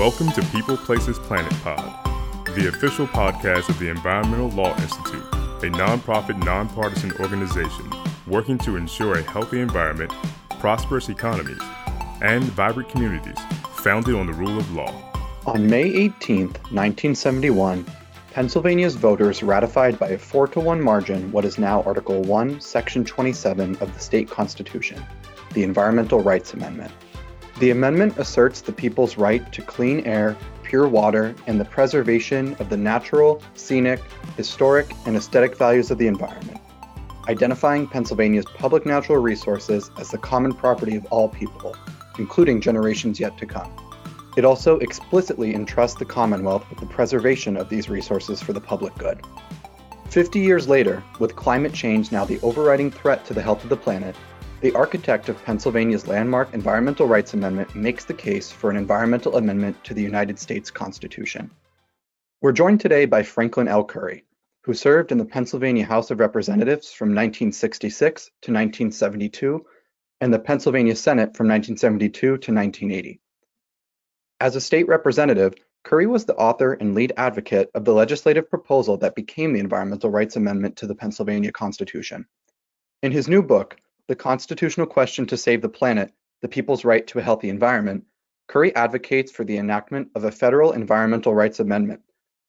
Welcome to People Places Planet Pod, the official podcast of the Environmental Law Institute, a nonprofit, nonpartisan organization working to ensure a healthy environment, prosperous economies, and vibrant communities founded on the rule of law. On May 18, 1971, Pennsylvania's voters ratified by a 4 to 1 margin what is now Article 1, Section 27 of the state constitution, the Environmental Rights Amendment. The amendment asserts the people's right to clean air, pure water, and the preservation of the natural, scenic, historic, and aesthetic values of the environment, identifying Pennsylvania's public natural resources as the common property of all people, including generations yet to come. It also explicitly entrusts the Commonwealth with the preservation of these resources for the public good. Fifty years later, with climate change now the overriding threat to the health of the planet, the architect of Pennsylvania's landmark Environmental Rights Amendment makes the case for an environmental amendment to the United States Constitution. We're joined today by Franklin L. Kury, who served in the Pennsylvania House of Representatives from 1966 to 1972 and the Pennsylvania Senate from 1972 to 1980. As a state representative, Kury was the author and lead advocate of the legislative proposal that became the Environmental Rights Amendment to the Pennsylvania Constitution. In his new book, the constitutional question to save the planet, the people's right to a healthy environment, Kury advocates for the enactment of a federal environmental rights amendment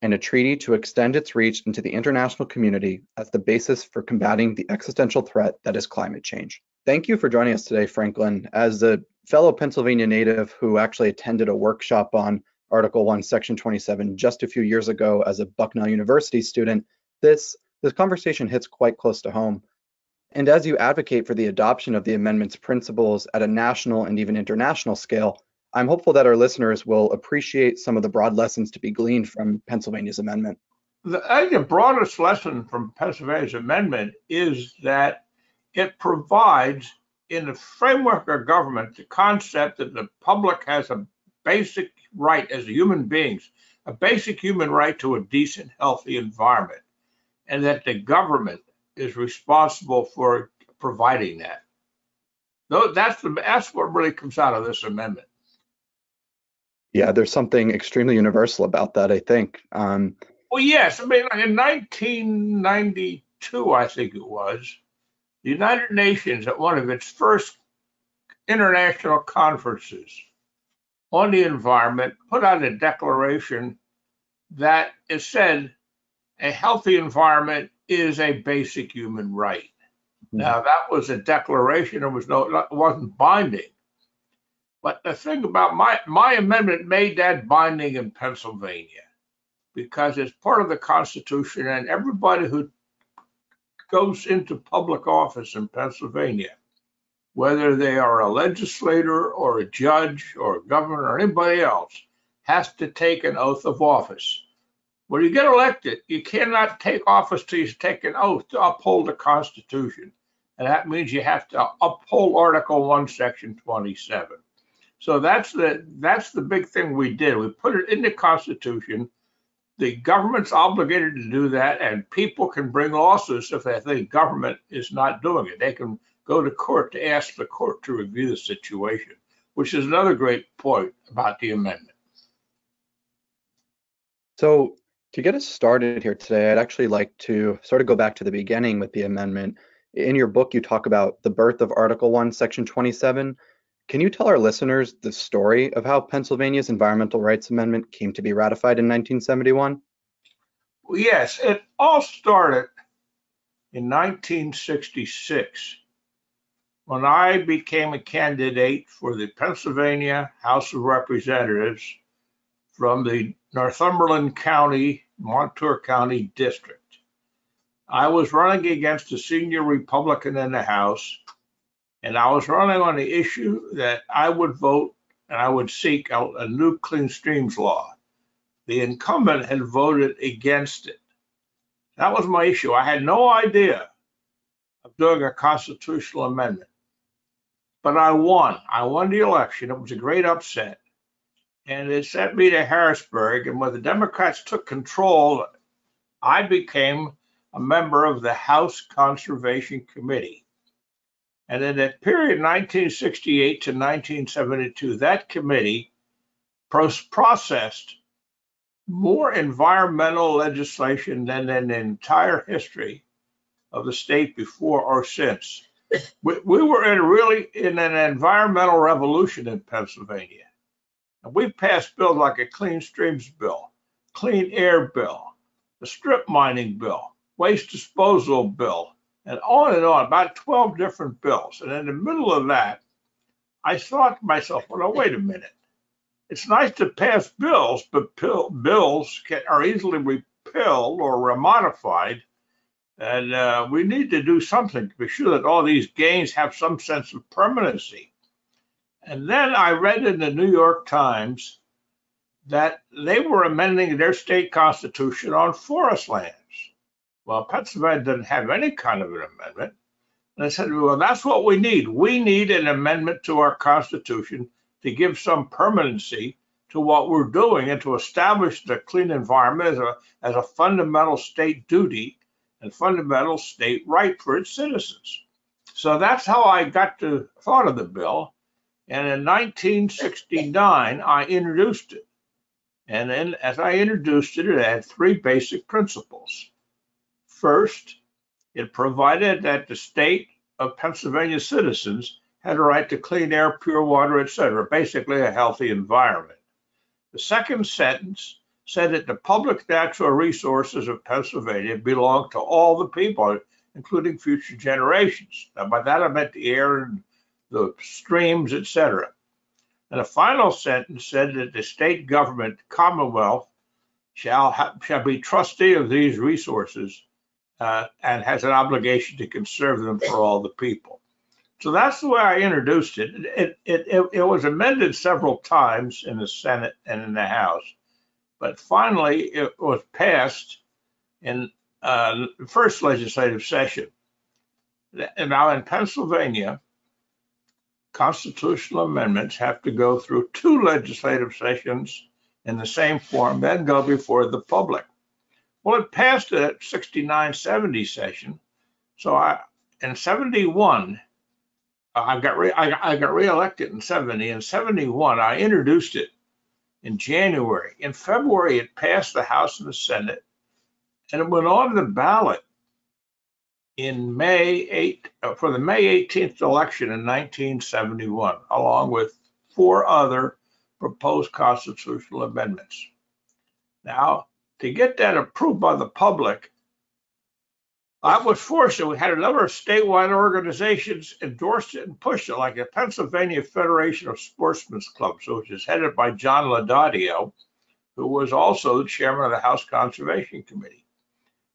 and a treaty to extend its reach into the international community as the basis for combating the existential threat that is climate change. Thank you for joining us today, Franklin. As a fellow Pennsylvania native who actually attended a workshop on Article 1, Section 27 just a few years ago as a Bucknell University student, this, this conversation hits quite close to home. And as you advocate for the adoption of the amendment's principles at a national and even international scale, I'm hopeful that our listeners will appreciate some of the broad lessons to be gleaned from Pennsylvania's amendment. The, I think the broadest lesson from Pennsylvania's amendment is that it provides, in the framework of government, the concept that the public has a basic right as human beings, a basic human right to a decent, healthy environment, and that the government is responsible for providing that. No, That's the that's what really comes out of this amendment. Yeah, there's something extremely universal about that, I think. Um, well, yes, I mean, in 1992, I think it was, the United Nations at one of its first international conferences on the environment put out a declaration that it said a healthy environment is a basic human right. Mm-hmm. Now that was a declaration; it was no, it wasn't binding. But the thing about my my amendment made that binding in Pennsylvania because it's part of the Constitution, and everybody who goes into public office in Pennsylvania, whether they are a legislator or a judge or a governor or anybody else, has to take an oath of office. When you get elected, you cannot take office till you take an oath to uphold the Constitution. And that means you have to uphold Article 1, Section 27. So that's the that's the big thing we did. We put it in the Constitution the government's obligated to do that, and people can bring lawsuits if they think government is not doing it. They can go to court to ask the court to review the situation, which is another great point about the amendment. So, to get us started here today, I'd actually like to sort of go back to the beginning with the amendment. In your book, you talk about the birth of Article 1, Section 27. Can you tell our listeners the story of how Pennsylvania's Environmental Rights Amendment came to be ratified in 1971? Yes, it all started in 1966 when I became a candidate for the Pennsylvania House of Representatives from the Northumberland County, Montour County District. I was running against a senior Republican in the House and I was running on the issue that I would vote and I would seek a, a new clean streams law. The incumbent had voted against it. That was my issue. I had no idea of doing a constitutional amendment. But I won. I won the election. It was a great upset. And it sent me to Harrisburg. And when the Democrats took control, I became a member of the House Conservation Committee. And in that period, 1968 to 1972, that committee processed more environmental legislation than in the entire history of the state before or since. We, we were in really in an environmental revolution in Pennsylvania. And we've passed bills like a Clean Streams Bill, Clean Air Bill, the Strip Mining Bill, Waste Disposal Bill, and on and on, about 12 different bills. And in the middle of that, I thought to myself, well, wait a minute. It's nice to pass bills, but pill, bills can, are easily repealed or modified. And uh, we need to do something to be sure that all these gains have some sense of permanency. And then I read in the New York Times that they were amending their state constitution on forest lands. Well, Pennsylvania didn't have any kind of an amendment. And I said, well, that's what we need. We need an amendment to our Constitution to give some permanency to what we're doing and to establish the clean environment as a, as a fundamental state duty and fundamental state right for its citizens. So that's how I got to thought of the bill. And in 1969, I introduced it. And then as I introduced it, it had three basic principles. First, it provided that the state of Pennsylvania citizens had a right to clean air, pure water, etc., basically a healthy environment. The second sentence said that the public natural resources of Pennsylvania belong to all the people, including future generations. Now, by that I meant the air and the streams, etc. And the final sentence said that the state government, Commonwealth, shall, ha- shall be trustee of these resources uh, and has an obligation to conserve them for all the people. So that's the way I introduced it. It, it, it, it was amended several times in the Senate and in the House, but finally it was passed in uh, the first legislative session. Now in Pennsylvania, constitutional amendments have to go through two legislative sessions in the same form, then go before the public. Well, it passed at 69 70 session. So I, in 71, I got re, I, I got reelected in 70. In 71, I introduced it in January. In February, it passed the House and the Senate, and it went on the ballot in May 8 uh, for the May 18th election in 1971, along with four other proposed constitutional amendments. Now, to get that approved by the public, I was fortunate. We had a number of statewide organizations endorsed it and pushed it, like the Pennsylvania Federation of Sportsmen's Clubs, which is headed by John Laudadio, who was also the chairman of the House Conservation Committee.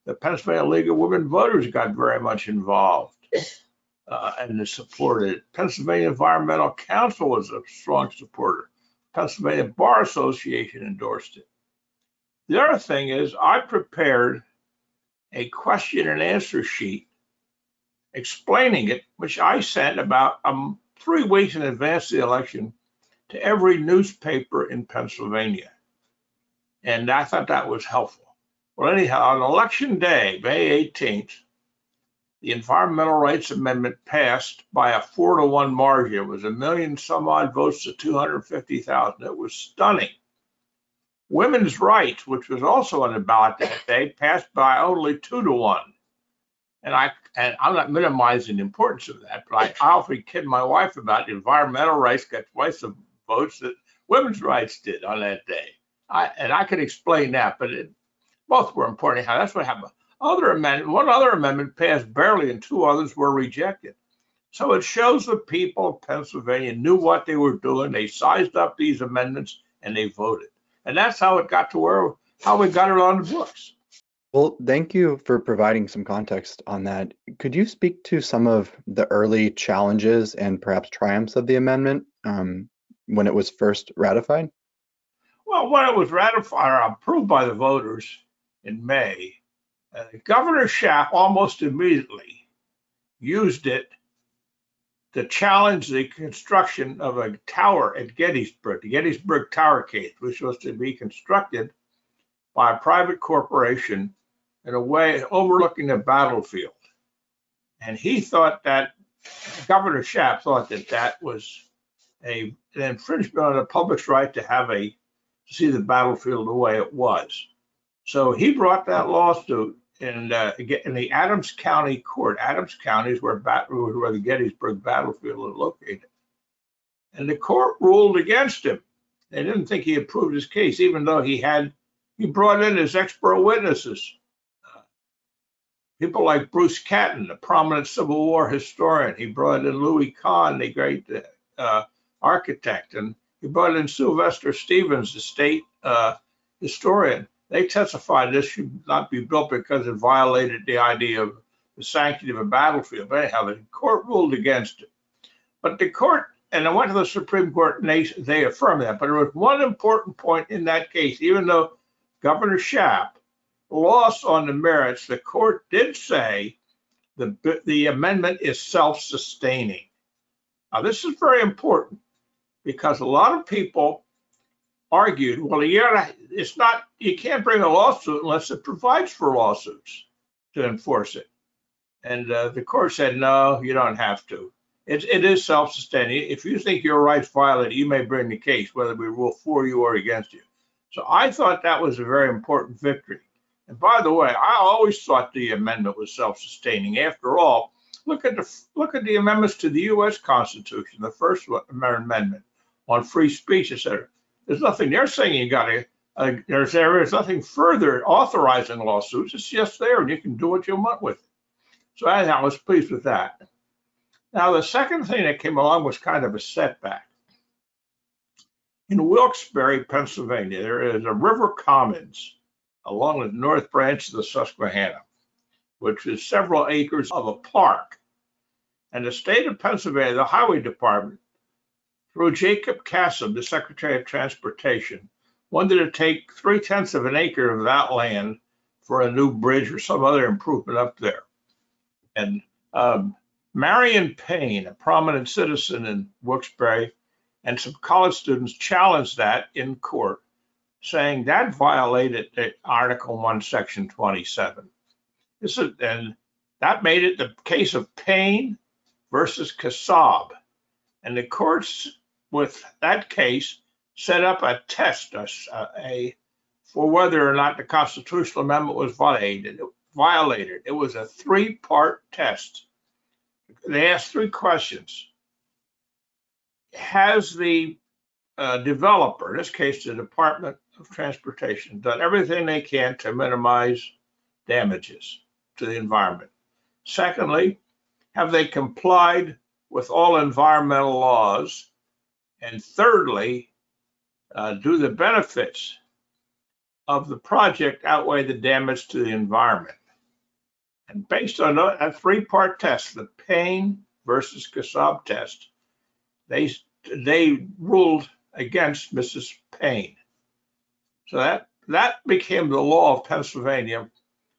The Pennsylvania League of Women Voters got very much involved uh, and supported it. Pennsylvania Environmental Council was a strong supporter. Pennsylvania Bar Association endorsed it. The other thing is I prepared a question and answer sheet explaining it, which I sent about um, three weeks in advance of the election to every newspaper in Pennsylvania. And I thought that was helpful. Well, anyhow, on election day, May 18th, the Environmental Rights Amendment passed by a four to one margin. It was a million some odd votes to 250,000. It was stunning. Women's rights, which was also on the ballot that day, passed by only two to one. And I and I'm not minimizing the importance of that, but I, I often kid my wife about environmental rights got twice the votes that women's rights did on that day. I and I could explain that, but it, both were important. How that's what happened. Other amendment, one other amendment passed barely, and two others were rejected. So it shows the people of Pennsylvania knew what they were doing. They sized up these amendments and they voted. And that's how it got to where, how we got it on the books. Well, thank you for providing some context on that. Could you speak to some of the early challenges and perhaps triumphs of the amendment um, when it was first ratified? Well, when it was ratified or approved by the voters in May, uh, Governor Shapp almost immediately used it to challenge the construction of a tower at Gettysburg, the Gettysburg Tower case, which was to be constructed by a private corporation in a way overlooking the battlefield. And he thought that, Governor Shapp thought that that was a, an infringement on the public's right to have a to see the battlefield the way it was. So he brought that lawsuit in, uh, in the Adams County Court. Adams County is where, bat- where the Gettysburg battlefield is located. And the court ruled against him. They didn't think he approved his case, even though he had he brought in his expert witnesses. Uh, people like Bruce Catton, a prominent Civil War historian. He brought in Louis Kahn, the great uh, architect, and he brought in Sylvester Stevens, the state uh, historian. They testified this should not be built because it violated the idea of the sanctity of a battlefield. But anyhow, the court ruled against it. But the court and I went to the Supreme Court and they, they affirmed that. But there was one important point in that case, even though Governor Shapp lost on the merits, the court did say the, the amendment is self-sustaining. Now, this is very important because a lot of people argued, well, yeah, it's not, you can't bring a lawsuit unless it provides for lawsuits to enforce it. And uh, the court said, no, you don't have to. It, it is self-sustaining. If you think your rights violated, you may bring the case, whether we rule for you or against you. So I thought that was a very important victory. And by the way, I always thought the amendment was self-sustaining. After all, look at the look at the amendments to the U.S. Constitution, the first amendment on free speech, etc. There's nothing they're saying you got to. Uh, there's there is nothing further authorizing lawsuits. It's just there, and you can do what you want with it. So I, I was pleased with that. Now, the second thing that came along was kind of a setback. In Wilkes-Barre, Pennsylvania, there is a river commons along the north branch of the Susquehanna, which is several acres of a park. And the state of Pennsylvania, the highway department, through Jacob Kassab, the Secretary of Transportation, wanted to take three tenths of an acre of that land for a new bridge or some other improvement up there. And um, Marion Payne, a prominent citizen in Wilkes-Barre, and some college students challenged that in court, saying that violated Article 1, Section 27. This is, and that made it the case of Payne versus Kassab. And the courts, with that case, set up a test a, a, for whether or not the constitutional amendment was violated. Violated. It was a three-part test they asked three questions. Has the uh, developer, in this case the Department of Transportation, done everything they can to minimize damages to the environment? Secondly, have they complied with all environmental laws? And thirdly, uh, do the benefits of the project outweigh the damage to the environment? And based on a, three-part test, the Payne versus Kassab test, they they ruled against Mrs. Payne. So that that became the law of Pennsylvania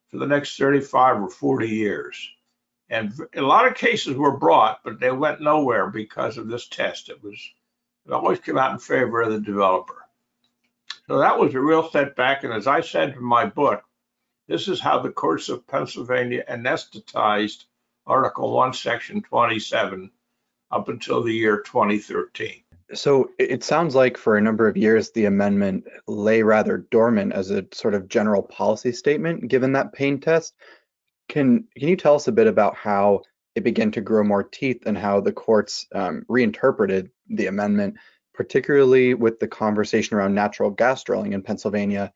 for the next 35 or 40 years. And a lot of cases were brought, but they went nowhere because of this test. It was it always came out in favor of the developer. So that was a real setback. And as I said in my book, this is how the courts of Pennsylvania anesthetized Article 1, Section 27 up until the year 2013. So it sounds like for a number of years, the amendment lay rather dormant as a sort of general policy statement, given that Payne test. Can, can you tell us a bit about how it began to grow more teeth and how the courts um, reinterpreted the amendment, particularly with the conversation around natural gas drilling in Pennsylvania,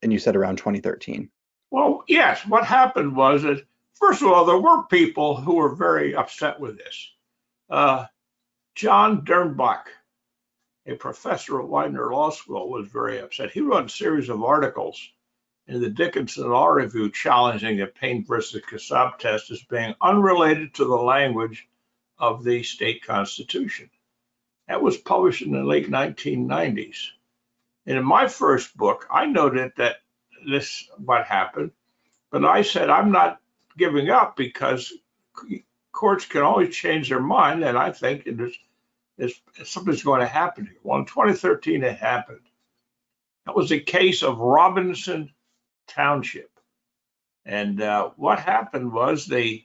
and you said around 2013? Well, yes. What happened was that, first of all, there were people who were very upset with this. Uh, John Dernbach, a professor at Widener Law School, was very upset. He wrote a series of articles in the Dickinson Law Review challenging the Payne versus Kassab test as being unrelated to the language of the state constitution. That was published in the late 1990s. And in my first book, I noted that this what happened. But I said I'm not giving up because courts can always change their mind, and I think it is, is something's going to happen here. Well, in 2013, it happened. That was a case of Robinson Township, and uh, what happened was the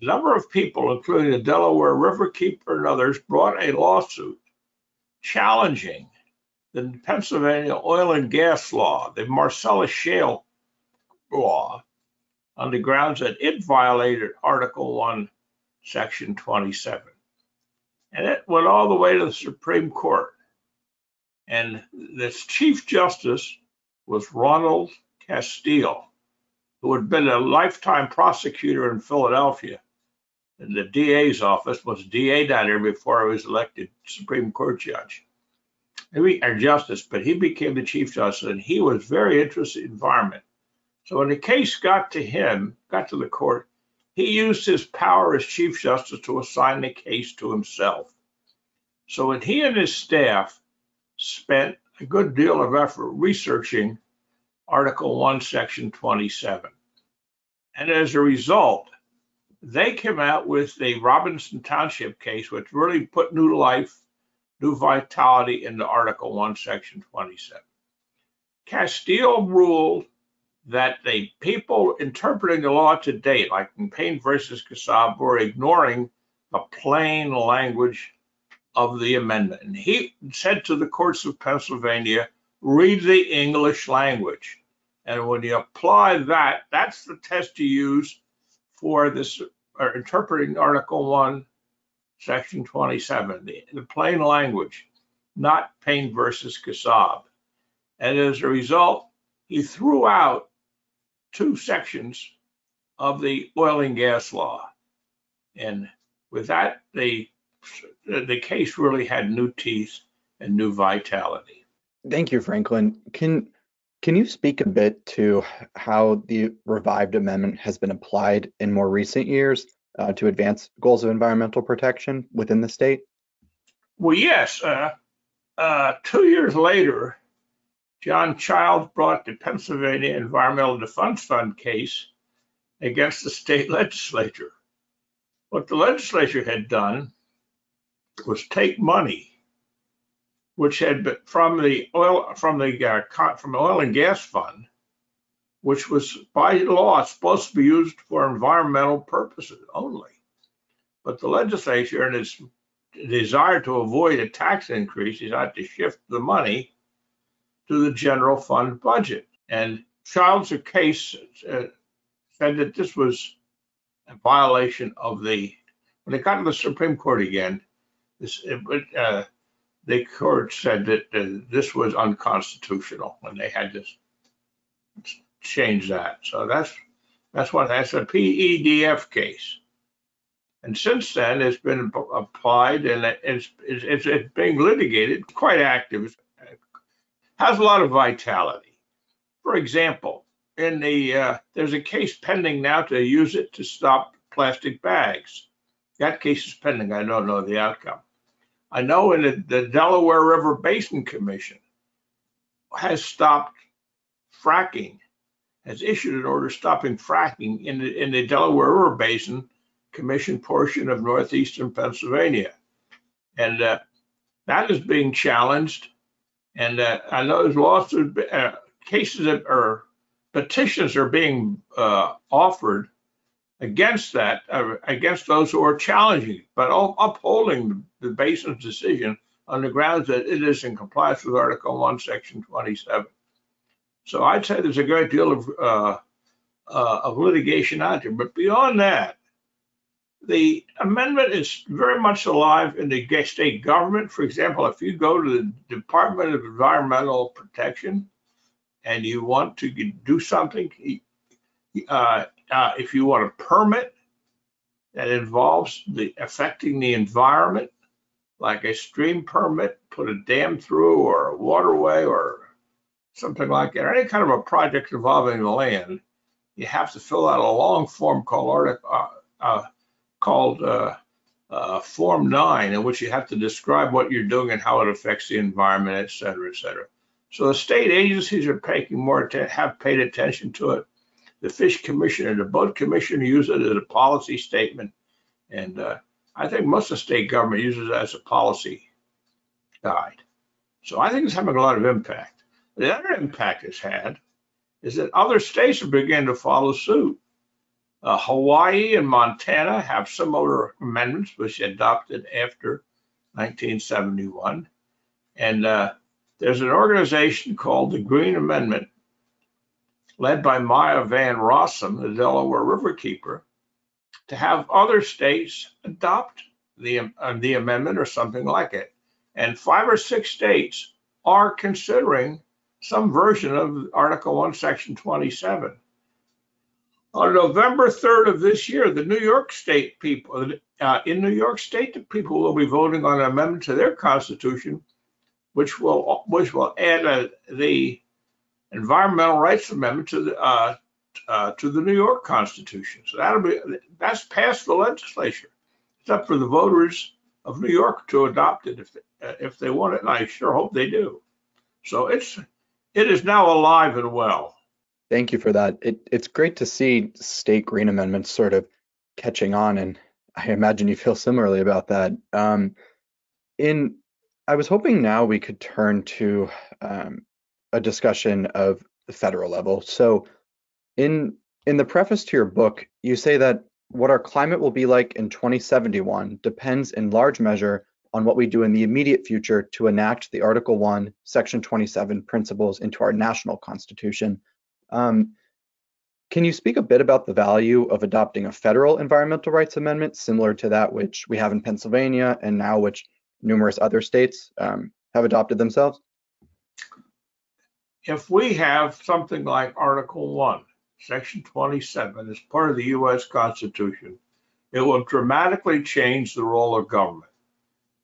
number of people, including the Delaware Riverkeeper and others, brought a lawsuit challenging the Pennsylvania oil and gas law, the Marcellus Shale law, on the grounds that it violated Article 1, Section 27. And it went all the way to the Supreme Court. And this Chief Justice was Ronald Castille, who had been a lifetime prosecutor in Philadelphia. And the DA's office was DA down there before he was elected Supreme Court judge. Maybe or justice, but he became the Chief Justice and he was very interested in environment. So when the case got to him, got to the court, he used his power as Chief Justice to assign the case to himself. So when he and his staff spent a good deal of effort researching Article 1, Section 27. And as a result, they came out with the Robinson Township case, which really put new life, new vitality into Article 1, Section 27. Castille ruled that the people interpreting the law to date, like in Payne versus Kassab, were ignoring the plain language of the amendment. And he said to the courts of Pennsylvania, read the English language. And when you apply that, that's the test you use for this or interpreting Article 1, Section 27, the, the plain language, not Payne versus Kassab. And as a result, he threw out two sections of the oil and gas law. And with that, the, the case really had new teeth and new vitality. Thank you, Franklin. Can can you speak a bit to how the revived amendment has been applied in more recent years uh, to advance goals of environmental protection within the state? Well, yes. Uh, uh, two years later, John Childs brought the Pennsylvania Environmental Defense Fund case against the state legislature. What the legislature had done was take money which had been from the oil from the uh, from the oil and gas fund, which was by law supposed to be used for environmental purposes only. But the legislature, in its desire to avoid a tax increase, is decided to shift the money to the general fund budget. And Childs' case uh, said that this was a violation of the, when it got to the Supreme Court again, this, uh, the court said that uh, this was unconstitutional and they had to change that. So that's that's what that's a PEDF case. And since then, it's been applied and it's, it's, it's being litigated, quite active It has a lot of vitality. For example, in the uh, there's a case pending now to use it to stop plastic bags. That case is pending. I don't know the outcome. I know in the, the Delaware River Basin Commission has stopped fracking, has issued an order stopping fracking in the, in the Delaware River Basin Commission portion of northeastern Pennsylvania. And uh, that is being challenged and uh, I know there's lawsuit uh, cases that are petitions are being uh, offered against that, uh, against those who are challenging, but upholding the basin's decision on the grounds that it is in compliance with Article 1, Section 27. So I'd say there's a great deal of uh, uh, of litigation out there. But beyond that, the amendment is very much alive in the state government. For example, if you go to the Department of Environmental Protection and you want to do something, uh, uh, if you want a permit that involves the affecting the environment, like a stream permit, put a dam through, or a waterway, or something like that, or any kind of a project involving the land, you have to fill out a long form called uh, uh called uh, uh, Form 9, in which you have to describe what you're doing and how it affects the environment, et cetera, et cetera. So the state agencies are paying more have paid attention to it. The Fish Commission and the Boat Commission use it as a policy statement, and uh, I think most of the state government uses it as a policy guide. So I think it's having a lot of impact. The other impact it's had is that other states have begun to follow suit. Uh, Hawaii and Montana have similar amendments, which adopted after 1971. And uh, there's an organization called the Green Amendment, led by Maya Van Rossum, the Delaware Riverkeeper, to have other states adopt the, uh, the amendment or something like it. And five or six states are considering some version of Article 1, Section 27. On November 3rd of this year, the New York State people, uh, in New York State, the people will be voting on an amendment to their constitution, which will which will add a, the Environmental Rights Amendment to the uh, uh, to the New York Constitution. So that'll be that's passed the legislature. It's up for the voters of New York to adopt it if uh, if they want it, and I sure hope they do. So it's it is now alive and well. Thank you for that. It, it's great to see state green amendments sort of catching on, and I imagine you feel similarly about that. Um, in I was hoping now we could turn to um, a discussion of the federal level. So, in in the preface to your book, you say that what our climate will be like in 2071 depends in large measure on what we do in the immediate future to enact the Article 1, Section 27 principles into our national constitution. Um, can you speak a bit about the value of adopting a federal environmental rights amendment similar to that which we have in Pennsylvania and now which numerous other states um, have adopted themselves? If we have something like Article 1, Section 27 as part of the U.S. Constitution, it will dramatically change the role of government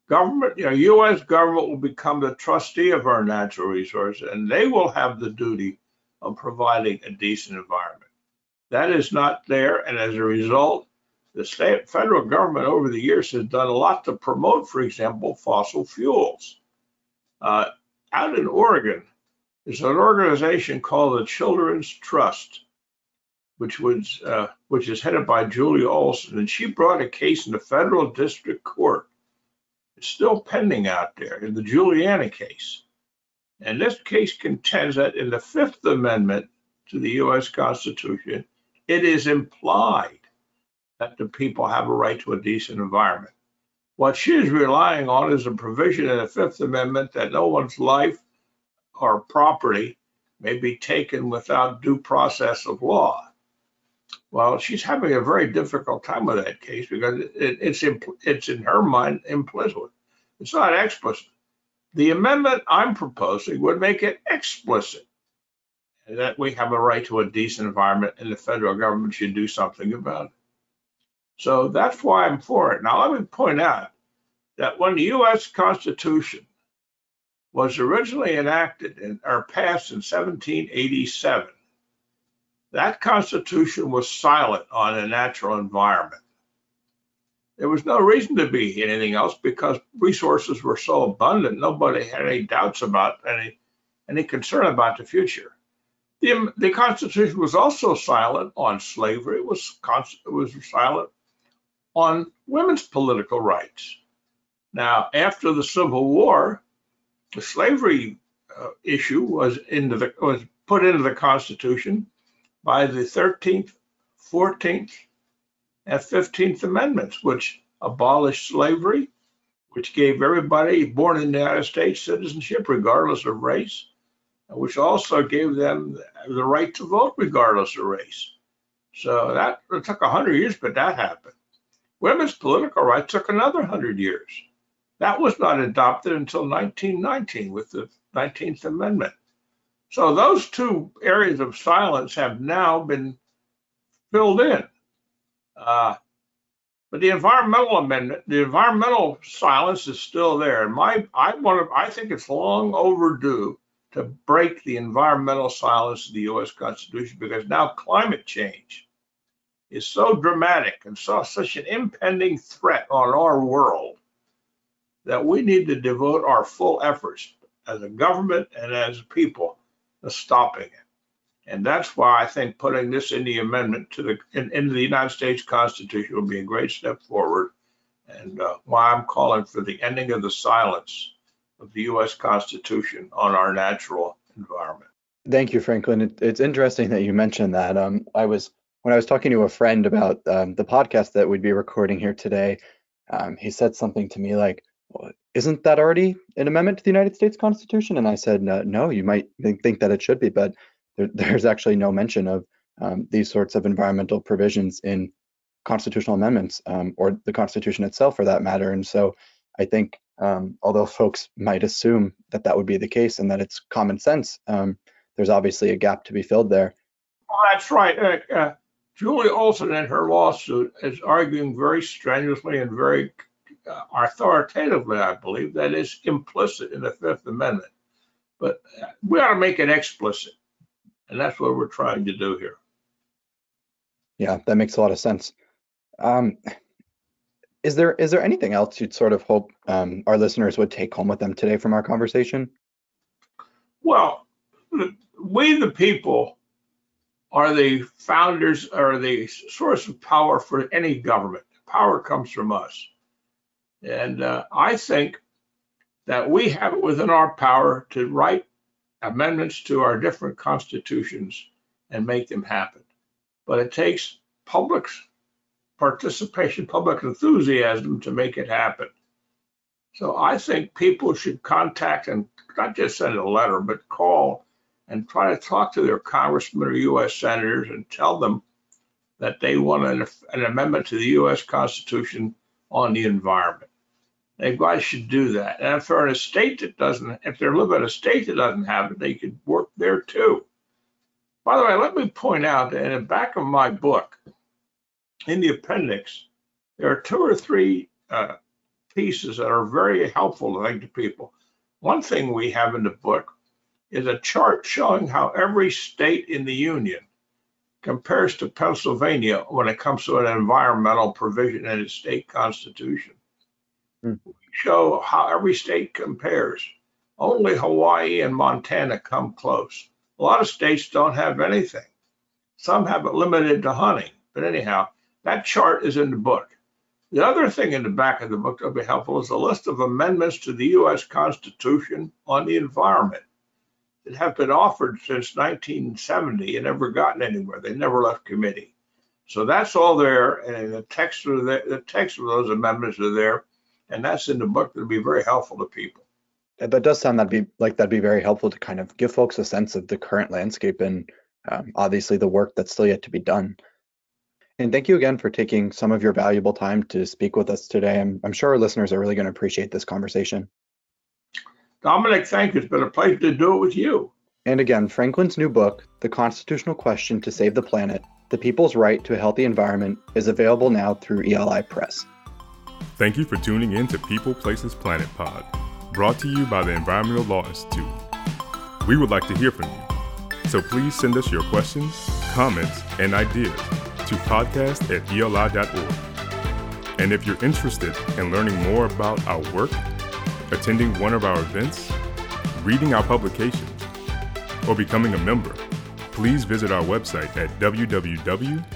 government, you know, U.S. government will become the trustee of our natural resources, and they will have the duty of providing a decent environment. That is not there, and as a result, the state federal government over the years has done a lot to promote, for example, fossil fuels. Uh, out in Oregon, there's an organization called the Children's Trust, which was uh, which is headed by Julia Olson, and she brought a case in the federal district court It's still pending out there in the Juliana case. And this case contends that in the Fifth Amendment to the U.S. Constitution, it is implied that the people have a right to a decent environment. What she is relying on is a provision in the Fifth Amendment that no one's life or property may be taken without due process of law. Well, she's having a very difficult time with that case because it, it's impl- it's in her mind implicit. It's not explicit. The amendment I'm proposing would make it explicit that we have a right to a decent environment and the federal government should do something about it. So that's why I'm for it. Now, let me point out that when the U.S. Constitution was originally enacted in, or passed in 1787, that Constitution was silent on a natural environment. There was no reason to be anything else because resources were so abundant. Nobody had any doubts about any any concern about the future. The, the Constitution was also silent on slavery. It was it was silent on women's political rights. Now, after the Civil War, the slavery uh, issue was into the was put into the Constitution by the 13th, 14th, and 15th Amendments, which abolished slavery, which gave everybody born in the United States citizenship regardless of race, which also gave them the right to vote regardless of race. So that it took 100 years, but that happened. Women's political rights took another 100 years. That was not adopted until 1919 with the 19th Amendment. So those two areas of silence have now been filled in. Uh, but the environmental amendment, the environmental silence is still there. And my, I want to, I think it's long overdue to break the environmental silence of the U.S. Constitution because now climate change is so dramatic and so such an impending threat on our world that we need to devote our full efforts as a government and as a people to stopping it. And that's why I think putting this in the amendment to the in, into the United States Constitution will be a great step forward, and uh, why I'm calling for the ending of the silence of the U.S. Constitution on our natural environment. Thank you, Franklin. It, it's interesting that you mentioned that. Um, I was when I was talking to a friend about um, the podcast that we'd be recording here today. Um, he said something to me like, isn't that already an amendment to the United States Constitution? And I said, no, you might think that it should be, but there, there's actually no mention of um, these sorts of environmental provisions in constitutional amendments um, or the Constitution itself, for that matter. And so I think, um, although folks might assume that that would be the case and that it's common sense, um, there's obviously a gap to be filled there. Well, that's right. Uh, uh, Julie Olson in her lawsuit is arguing very strenuously and very authoritatively, I believe, that is implicit in the Fifth Amendment. But uh, we ought to make it explicit. And that's what we're trying to do here. Yeah, that makes a lot of sense. Um, is there is there anything else you'd sort of hope um, our listeners would take home with them today from our conversation? Well, we the people are the founders or the source of power for any government. Power comes from us. And uh, I think that we have it within our power to write amendments to our different constitutions and make them happen. But it takes public participation, public enthusiasm to make it happen. So I think people should contact and not just send a letter, but call and try to talk to their congressmen or U.S. senators and tell them that they want an, an amendment to the U.S. Constitution on the environment. They guys should do that. And if they're in a state that doesn't, if they live in a state that doesn't have it, they could work there too. By the way, let me point out that in the back of my book, in the appendix, there are two or three uh, pieces that are very helpful, I think, to people. One thing we have in the book is a chart showing how every state in the union compares to Pennsylvania when it comes to an environmental provision in its state constitution. Mm. Show how every state compares. Only Hawaii and Montana come close. A lot of states don't have anything. Some have it limited to hunting. But anyhow, that chart is in the book. The other thing in the back of the book that will be helpful is a list of amendments to the U.S. Constitution on the environment that have been offered since 1970 and never gotten anywhere. They never left committee. So that's all there, and the text of the, the text of those amendments are there and that's in the book that'll be very helpful to people. That does sound that be like that'd be very helpful to kind of give folks a sense of the current landscape and um, obviously the work that's still yet to be done. And thank you again for taking some of your valuable time to speak with us today. I'm, I'm sure our listeners are really going to appreciate this conversation. Dominic, thank you. It's been a pleasure to do it with you. And again, Franklin's new book, The Constitutional Question to Save the Planet The People's Right to a Healthy Environment, is available now through ELI Press. Thank you for tuning in to People Places Planet Pod, brought to you by the Environmental Law Institute. We would like to hear from you, so please send us your questions, comments, and ideas to podcast at eli.org. And if you're interested in learning more about our work, attending one of our events, reading our publications, or becoming a member, please visit our website at www.eli.org.